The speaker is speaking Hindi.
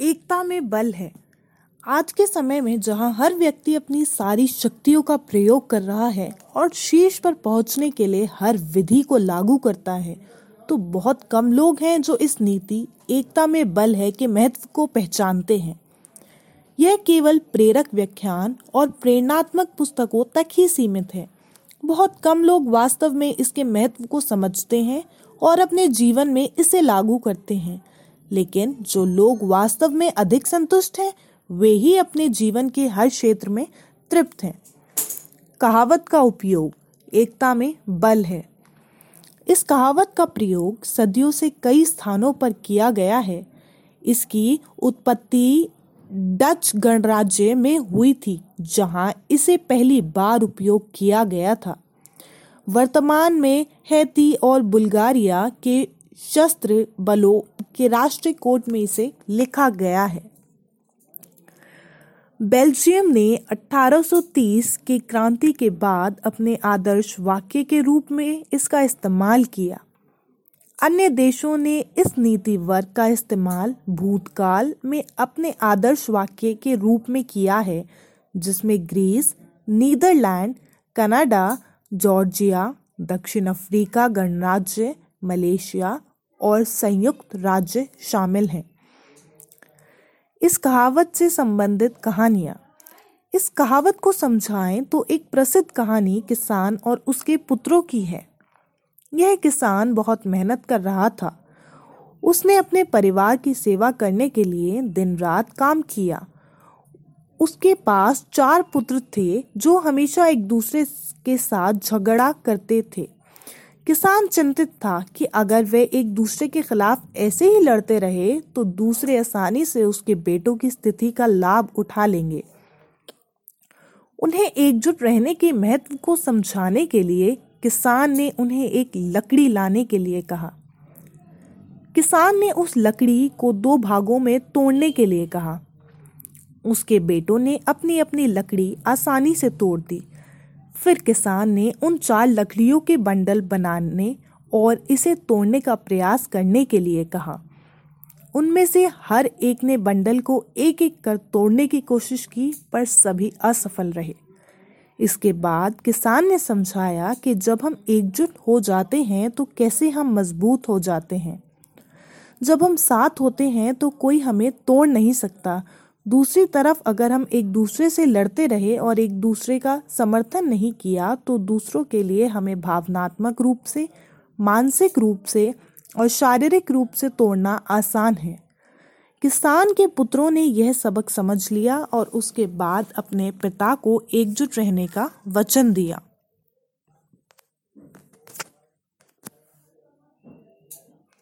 एकता में बल है। आज के समय में जहाँ हर व्यक्ति अपनी सारी शक्तियों का प्रयोग कर रहा है और शीर्ष पर पहुँचने के लिए हर विधि को लागू करता है तो बहुत कम लोग हैं जो इस नीति, एकता में बल है के महत्व को पहचानते हैं। यह केवल प्रेरक व्याख्यान और प्रेरणात्मक पुस्तकों तक ही सीमित है। बहुत कम लोग वास्तव में इसके महत्व को समझते हैं और अपने जीवन में इसे लागू करते हैं। लेकिन जो लोग वास्तव में अधिक संतुष्ट हैं, वे ही अपने जीवन के हर क्षेत्र में तृप्त हैं। कहावत का उपयोग एकता में बल है। इस कहावत का प्रयोग सदियों से कई स्थानों पर किया गया है। इसकी उत्पत्ति डच गणराज्य में हुई थी, जहाँ इसे पहली बार उपयोग किया गया था। वर्तमान में हैती और बुल्गारिया के शस्त्र बलों के राष्ट्रीय कोड में इसे लिखा गया है। बेल्जियम ने 1830 की क्रांति के बाद अपने आदर्श वाक्य के रूप में इसका इस्तेमाल किया। अन्य देशों ने इस नीति वर्ग का इस्तेमाल भूतकाल में अपने आदर्श वाक्य के रूप में किया है, जिसमें ग्रीस, नीदरलैंड, कनाडा, जॉर्जिया, दक्षिण अफ्रीका गणराज्य, मलेशिया और संयुक्त राज्य शामिल हैं। इस कहावत से संबंधित कहानियाँ। इस कहावत को समझाएँ तो एक प्रसिद्ध कहानी किसान और उसके पुत्रों की है। यह किसान बहुत मेहनत कर रहा था। उसने अपने परिवार की सेवा करने के लिए दिन रात काम किया। उसके पास चार पुत्र थे जो हमेशा एक दूसरे के साथ झगड़ा करते थे। किसान चिंतित था कि अगर वे एक दूसरे के खिलाफ ऐसे ही लड़ते रहे तो दूसरे आसानी से उसके बेटों की स्थिति का लाभ उठा लेंगे। उन्हें एकजुट रहने के महत्व को समझाने के लिए किसान ने उन्हें एक लकड़ी लाने के लिए कहा। किसान ने उस लकड़ी को दो भागों में तोड़ने के लिए कहा। उसके बेटों ने अपनी अपनी लकड़ी आसानी से तोड़ दी। फिर किसान ने उन चार लकड़ियों के बंडल बनाने और इसे तोड़ने का प्रयास करने के लिए कहा। उनमें से हर एक ने बंडल को एक एक कर तोड़ने की कोशिश की, पर सभी असफल रहे। इसके बाद किसान ने समझाया कि जब हम एकजुट हो जाते हैं तो कैसे हम मज़बूत हो जाते हैं? जब हम साथ होते हैं तो कोई हमें तोड़ नहीं सकता। दूसरी तरफ़ अगर हम एक दूसरे से लड़ते रहे और एक दूसरे का समर्थन नहीं किया तो दूसरों के लिए हमें भावनात्मक रूप से, मानसिक रूप से और शारीरिक रूप से तोड़ना आसान है। किसान के पुत्रों ने यह सबक समझ लिया और उसके बाद अपने पिता को एकजुट रहने का वचन दिया।